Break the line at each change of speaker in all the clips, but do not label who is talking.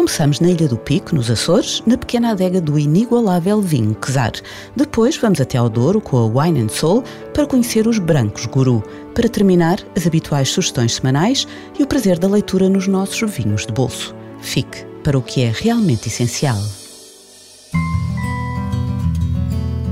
Começamos na Ilha do Pico, nos Açores, na pequena adega do inigualável vinho Quesar. Depois vamos até ao Douro com a Wine and Soul para conhecer os brancos Guru. Para terminar, as habituais sugestões semanais e o prazer da leitura nos nossos vinhos de bolso. Fique para o que é realmente essencial.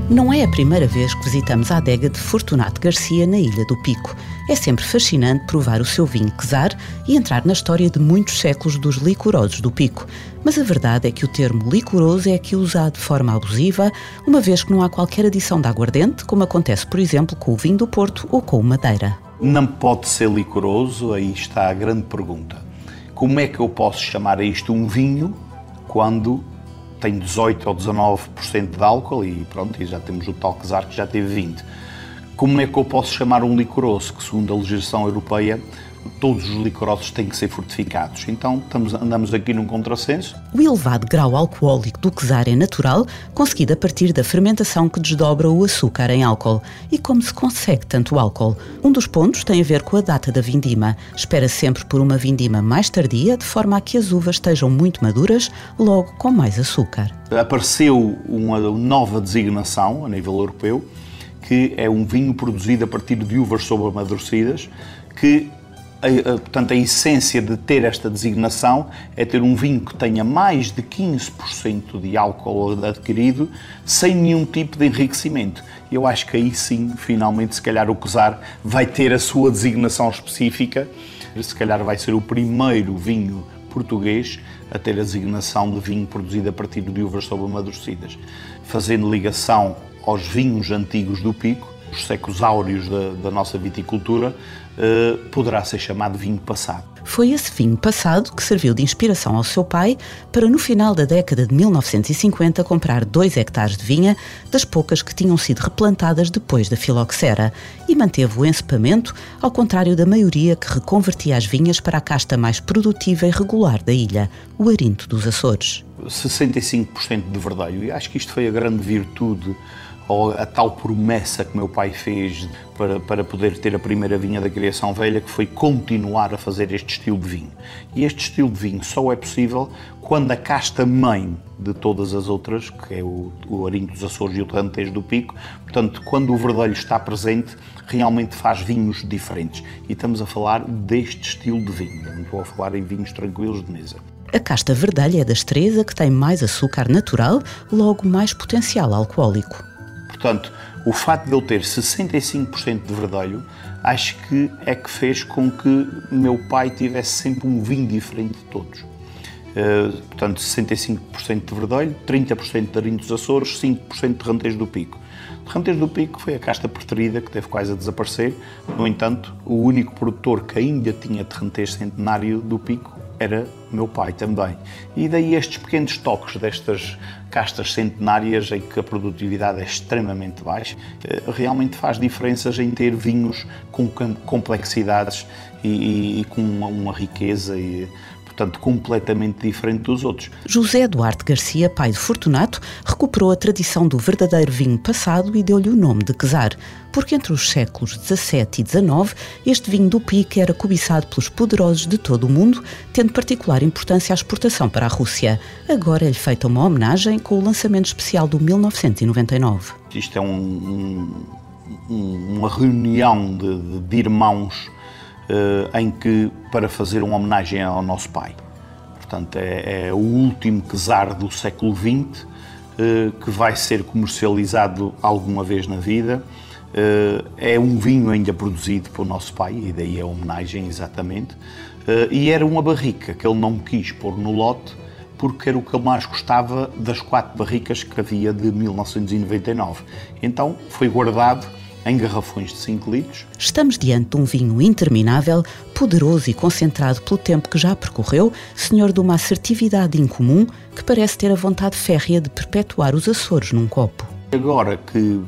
Não é a primeira vez que visitamos a adega de Fortunato Garcia na Ilha do Pico. É sempre fascinante provar o seu vinho quesar e entrar na história de muitos séculos dos licorosos do Pico. Mas a verdade é que o termo licoroso é aqui usado de forma abusiva, uma vez que não há qualquer adição de aguardente, como acontece, por exemplo, com o vinho do Porto ou com o Madeira.
Não pode ser licoroso, aí está a grande pergunta. Como é que eu posso chamar a isto um vinho quando tem 18 ou 19% de álcool e pronto, e já temos o tal Quesar que já teve 20. Como é que eu posso chamar um licoroso que, segundo a legislação europeia, todos os licorosos têm que ser fortificados. Então estamos, andamos aqui num contrassenso.
O elevado grau alcoólico do quesar é natural, conseguido a partir da fermentação que desdobra o açúcar em álcool. E como se consegue tanto álcool? Um dos pontos tem a ver com a data da vindima. Espera sempre por uma vindima mais tardia, de forma a que as uvas estejam muito maduras, logo com mais açúcar.
Apareceu uma nova designação a nível europeu, que é um vinho produzido a partir de uvas sobreamadurecidas, que a, a, portanto, a essência de ter esta designação é ter um vinho que tenha mais de 15% de álcool adquirido sem nenhum tipo de enriquecimento. Eu acho que aí sim, finalmente, se calhar o Cosar vai ter a sua designação específica. Se calhar vai ser o primeiro vinho português a ter a designação de vinho produzido a partir de uvas sobreamadurecidas, fazendo ligação aos vinhos antigos do Pico, os séculos áureos da, da nossa viticultura, eh, poderá ser chamado vinho passado.
Foi esse vinho passado que serviu de inspiração ao seu pai para, no final da década de 1950, comprar dois hectares de vinha, das poucas que tinham sido replantadas depois da filoxera, e manteve o encepamento, ao contrário da maioria que reconvertia as vinhas para a casta mais produtiva e regular da ilha, o arinto dos Açores.
65% de verdelho, e acho que isto foi a grande virtude ou a tal promessa que meu pai fez para, para poder ter a primeira vinha da criação velha, que foi continuar a fazer este estilo de vinho. E este estilo de vinho só é possível quando a casta mãe de todas as outras, que é o, o arinho dos Açores e o Rantejo do Pico, portanto, quando o verdelho está presente, realmente faz vinhos diferentes. E estamos a falar deste estilo de vinho, não estou a falar em vinhos tranquilos de mesa.
A casta verdelha é da estreza que tem mais açúcar natural, logo mais potencial alcoólico.
Portanto, o facto de eu ter 65% de verdelho, acho que é que fez com que meu pai tivesse sempre um vinho diferente de todos. Uh, portanto, 65% de verdelho, 30% de arinho dos Açores, 5% de rantejo do Pico. De do Pico foi a casta preferida, que teve quase a desaparecer. No entanto, o único produtor que ainda tinha rantejo centenário do Pico era meu pai também. E daí estes pequenos toques destas castas centenárias em que a produtividade é extremamente baixa, eh, realmente faz diferenças em ter vinhos com complexidades e, e, e com uma, uma riqueza e portanto, completamente diferente dos outros.
José Duarte Garcia, pai de Fortunato, recuperou a tradição do verdadeiro vinho passado e deu-lhe o nome de Quesar, porque entre os séculos XVII e XIX este vinho do Pique era cobiçado pelos poderosos de todo o mundo, tendo particular importância à exportação para a Rússia. Agora é-lhe feita uma homenagem com o lançamento especial do 1999.
Isto é um, um, uma reunião de, de irmãos em que, para fazer uma homenagem ao nosso pai. Portanto, é, é o último quesar do século XX eh, que vai ser comercializado alguma vez na vida. Eh, é um vinho ainda produzido pelo nosso pai, e daí a homenagem exatamente. E era uma barrica que ele não quis pôr no lote, porque era o que ele mais gostava das quatro barricas que havia de 1999. Então foi guardado em garrafões de 5 litros.
Estamos diante de um vinho interminável, poderoso e concentrado pelo tempo que já percorreu, senhor de uma assertividade incomum que parece ter a vontade férrea de perpetuar os Açores num copo.
Agora que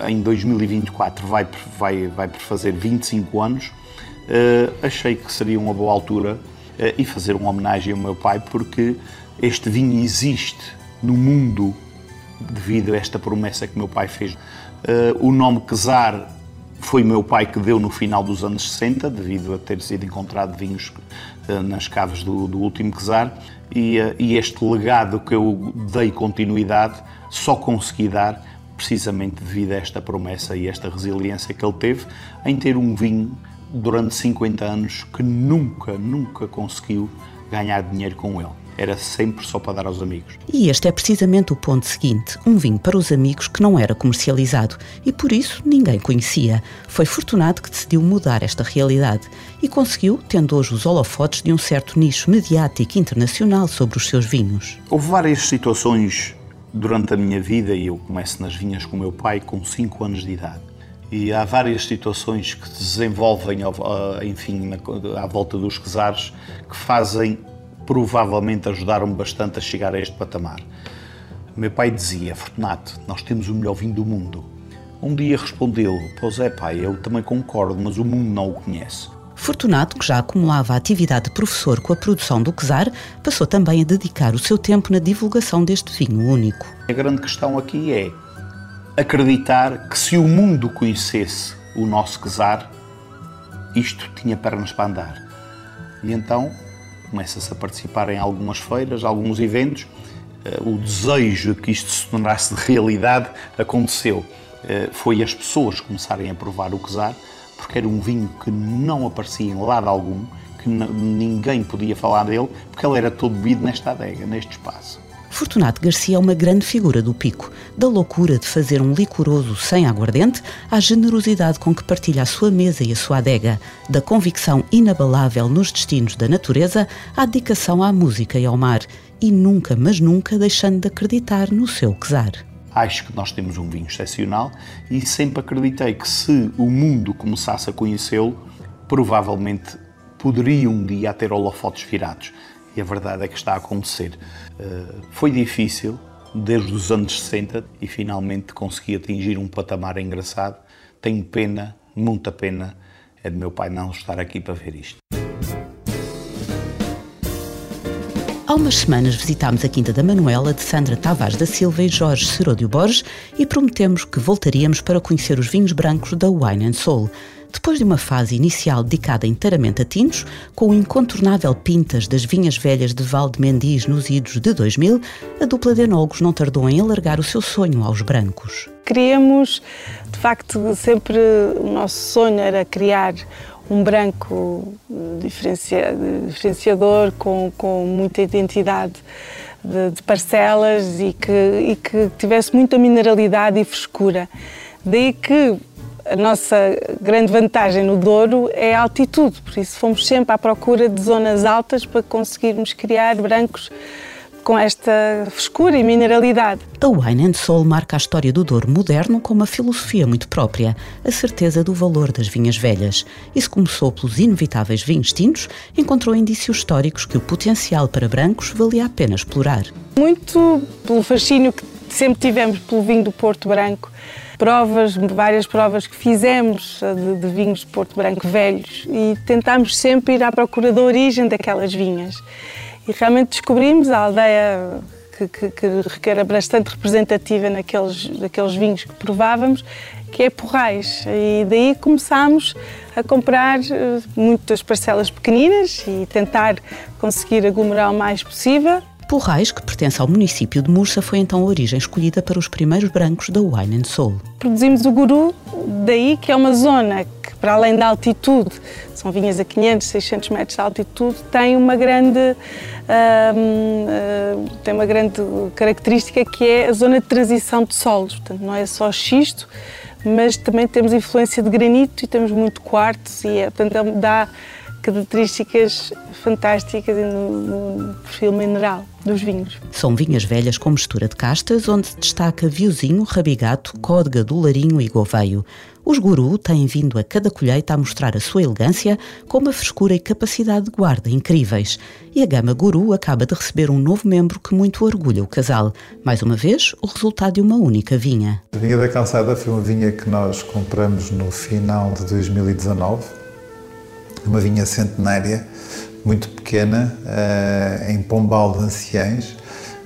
eh, em 2024 vai, vai, vai por fazer 25 anos, uh, achei que seria uma boa altura uh, e fazer uma homenagem ao meu pai, porque este vinho existe no mundo devido a esta promessa que meu pai fez. Uh, o nome Quesar foi meu pai que deu no final dos anos 60, devido a ter sido encontrado vinhos nas caves do, do último Quesar, e, e este legado que eu dei continuidade só consegui dar precisamente devido a esta promessa e esta resiliência que ele teve em ter um vinho durante 50 anos que nunca, nunca conseguiu ganhar dinheiro com ele. Era sempre só para dar aos amigos.
E este é precisamente o ponto seguinte: um vinho para os amigos que não era comercializado e por isso ninguém conhecia. Foi Fortunato que decidiu mudar esta realidade e conseguiu, tendo hoje os holofotes de um certo nicho mediático internacional sobre os seus vinhos.
Houve várias situações durante a minha vida, e eu começo nas vinhas com o meu pai com 5 anos de idade. E há várias situações que se desenvolvem, enfim, à volta dos quesares, que fazem, provavelmente, ajudaram-me bastante a chegar a este patamar. Meu pai dizia, Fortunato, nós temos o melhor vinho do mundo. Um dia respondeu, pois é pai, eu também concordo, mas o mundo não o conhece.
Fortunato, que já acumulava a atividade de professor com a produção do Quesar, passou também a dedicar o seu tempo na divulgação deste vinho único.
A grande questão aqui é acreditar que se o mundo conhecesse o nosso Quesar, isto tinha pernas para andar. E então começa-se a participar em algumas feiras, alguns eventos. Eh, o desejo que isto se tornasse de realidade aconteceu. Eh, foi as pessoas começarem a provar o Quesar porque era um vinho que não aparecia em lado algum, que ninguém podia falar dele, porque ele era todo bebido nesta adega, neste espaço.
Fortunato Garcia é uma grande figura do Pico, da loucura de fazer um licoroso sem aguardente à generosidade com que partilha a sua mesa e a sua adega, da convicção inabalável nos destinos da natureza à dedicação à música e ao mar, e nunca, mas nunca deixando de acreditar no seu quesar.
Acho que nós temos um vinho excepcional e sempre acreditei que se o mundo começasse a conhecê-lo, provavelmente poderia um dia ter holofotes virados. E a verdade é que está a acontecer. Uh, foi difícil, desde os anos 60, e finalmente consegui atingir um patamar engraçado. Tenho pena, muita pena, é de meu pai não estar aqui para ver isto.
Há umas semanas visitámos a Quinta da Manuela de Sandra Tavares da Silva e Jorge Seródio Borges e prometemos que voltaríamos para conhecer os vinhos brancos da Wine and Soul. Depois de uma fase inicial dedicada inteiramente a tintos, com o incontornável Pintas das Vinhas Velhas de Val de Mendiz nos idos de 2000, a dupla de enólogos não tardou em alargar o seu sonho aos brancos.
Queríamos, de facto, sempre o nosso sonho era criar um branco diferencia, diferenciador, com, com muita identidade de, de parcelas e que, e que tivesse muita mineralidade e frescura. Daí que a nossa grande vantagem no Douro é a altitude, por isso fomos sempre à procura de zonas altas para conseguirmos criar brancos com esta frescura e mineralidade.
A Wine and Soul marca a história do Douro moderno com uma filosofia muito própria, a certeza do valor das vinhas velhas. Isso começou pelos inevitáveis vinhos tintos, encontrou indícios históricos que o potencial para brancos valia a pena explorar.
Muito pelo fascínio que sempre tivemos pelo vinho do Porto Branco, provas, várias provas que fizemos de, de, vinhos de Porto Branco velhos e tentámos sempre ir à procura da origem daquelas vinhas. E realmente descobrimos a aldeia que, que, que era bastante representativa naqueles, naqueles vinhos que provávamos, que é Porrais. E daí começámos a comprar eh, muitas parcelas pequeninas e tentar conseguir aglomerar o mais possível.
Porrais, que pertence ao município de Mursa, foi então a origem escolhida para os primeiros brancos da Wine and Soul.
Produzimos o Guru, daí que é uma zona que, para além da altitude, são vinhas a 500, 600 metros de altitude, tem uma grande, uh, tem uma grande característica que é a zona de transição de solos. Portanto, não é só xisto, mas também temos influência de granito e temos muito quartzo e é, portanto, dá características fantásticas no, no perfil mineral dos vinhos.
São vinhas velhas com mistura de castas, onde se destaca Viozinho, Rabigato, Códega do Larinho e Gouveio. Os guru têm vindo a cada colheita a mostrar a sua elegância com uma frescura e capacidade de guarda incríveis. E a gama guru acaba de receber um novo membro que muito orgulha o casal. Mais uma vez, o resultado de uma única vinha.
A vinha da Calçada foi uma vinha que nós compramos no final de 2019. Uma vinha centenária, muito pequena, uh, em Pombal de Anciães,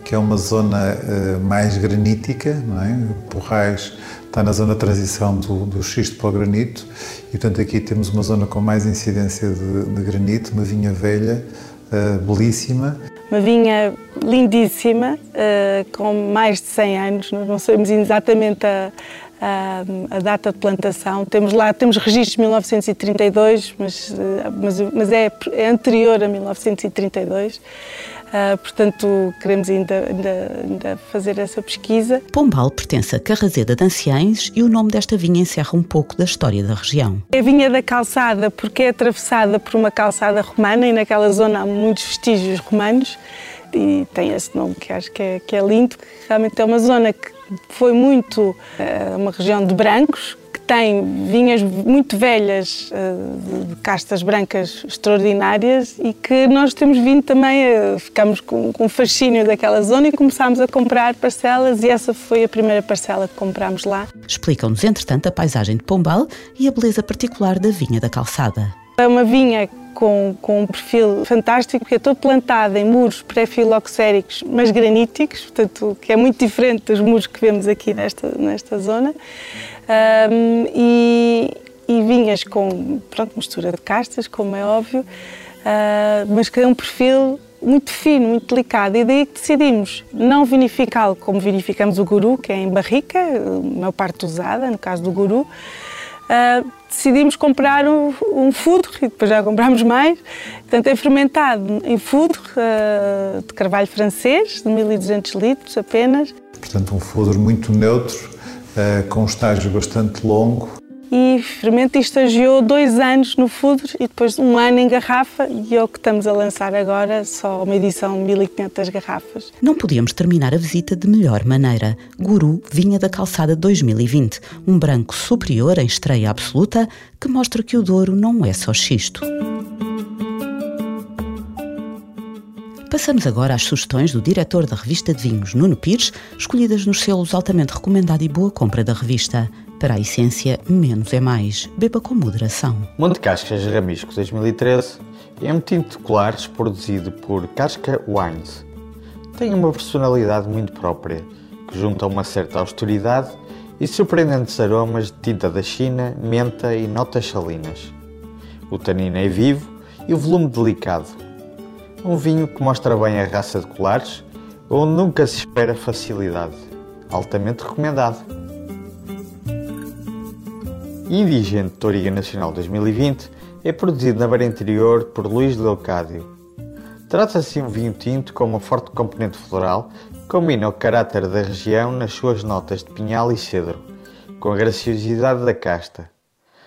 que é uma zona uh, mais granítica, não é? Porrais está na zona de transição do, do xisto para o granito e, portanto, aqui temos uma zona com mais incidência de, de granito, uma vinha velha, uh, belíssima.
Uma vinha lindíssima, uh, com mais de 100 anos, não sabemos exatamente a, a, data de plantação. Temos lá, temos registros de 1932, mas, eh, mas, mas é, é anterior a 1932. Uh, portanto, queremos ainda, ainda, ainda, fazer essa pesquisa.
Pombal pertence a Carrazeda de Anciães e o nome desta vinha encerra um pouco da história da região.
É a vinha da calçada porque é atravessada por uma calçada romana e naquela zona há muitos vestígios romanos e tem esse nome que acho que é, que é lindo, que realmente é uma zona que foi muito é, uma região de brancos, tem vinhas muito velhas, eh, de castas brancas extraordinárias e que nós temos vindo também, a, ficamos com, com fascínio daquela zona e começámos a comprar parcelas e essa foi a primeira parcela que comprámos lá.
Explicam-nos, entretanto, a paisagem de Pombal e a beleza particular da vinha da calçada.
É uma vinha com, com, um perfil fantástico, porque é todo plantado em muros pré-filoxéricos, mas graníticos, portanto, que é muito diferente dos muros que vemos aqui nesta, nesta zona. Um, e, e, vinhas com pronto, mistura de castas, como é óbvio, uh, mas que é um perfil muito fino, muito delicado, e daí que decidimos não vinificá-lo como vinificamos o guru, que é em barrica, a maior parte usada, no caso do guru, uh, decidimos comprar um, um e depois já comprámos mais, portanto é fermentado em fudro uh, de carvalho francês, de 1200 litros apenas.
Portanto um fudro muito neutro, eh, com um estágio bastante longo.
E fermento estagiou dois anos no Fudre e depois um ano em garrafa e é o que estamos a lançar agora, só uma edição de 1500 garrafas.
Não podíamos terminar a visita de melhor maneira. Guru Vinha da Calçada 2020, um branco superior em estreia absoluta que mostra que o Douro não é só xisto. Passamos agora às sugestões do diretor da revista de vinhos, Nuno Pires, escolhidas nos selos altamente recomendado e boa compra da revista. Para a essência, menos é mais. Beba com moderação.
Monte Cascas Ramisco 2013 é um tinto de colares produzido por Casca Wines. Tem uma personalidade muito própria, que junta uma certa austeridade e surpreendentes aromas de tinta da China, menta e notas salinas. O tanino é vivo e o volume delicado, um vinho que mostra bem a raça de colares, onde nunca se espera facilidade. Altamente recomendado. Indigente Toriga Nacional 2020 é produzido na Beira Interior por Luís Leocádio. Trata-se de um vinho tinto com uma forte componente floral que combina o caráter da região nas suas notas de pinhal e cedro, com a graciosidade da casta.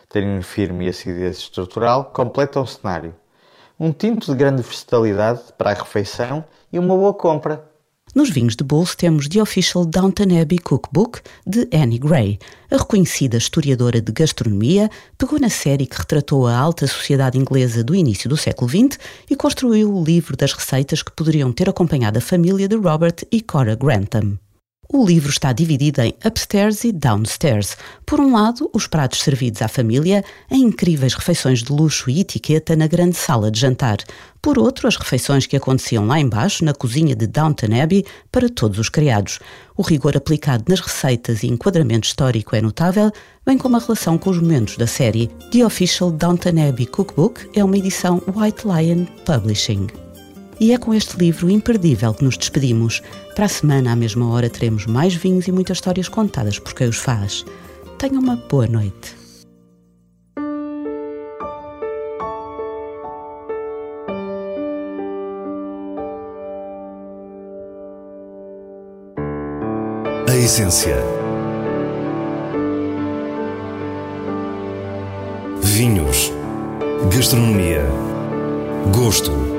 Tanino firme e acidez estrutural completam o cenário um tinto de grande versatilidade para a refeição e uma boa compra.
Nos vinhos de bolso temos The Official Downton Abbey Cookbook, de Annie Gray. A reconhecida historiadora de gastronomia pegou na série que retratou a alta sociedade inglesa do início do século XX e construiu o livro das receitas que poderiam ter acompanhado a família de Robert e Cora Grantham. O livro está dividido em upstairs e downstairs. Por um lado, os pratos servidos à família em incríveis refeições de luxo e etiqueta na grande sala de jantar. Por outro, as refeições que aconteciam lá embaixo, na cozinha de Downton Abbey, para todos os criados. O rigor aplicado nas receitas e enquadramento histórico é notável, bem como a relação com os momentos da série. The Official Downton Abbey Cookbook é uma edição White Lion Publishing. E é com este livro imperdível que nos despedimos. Para a semana, à mesma hora, teremos mais vinhos e muitas histórias contadas por quem os faz. Tenha uma boa noite.
A essência. Vinhos. Gastronomia Gosto.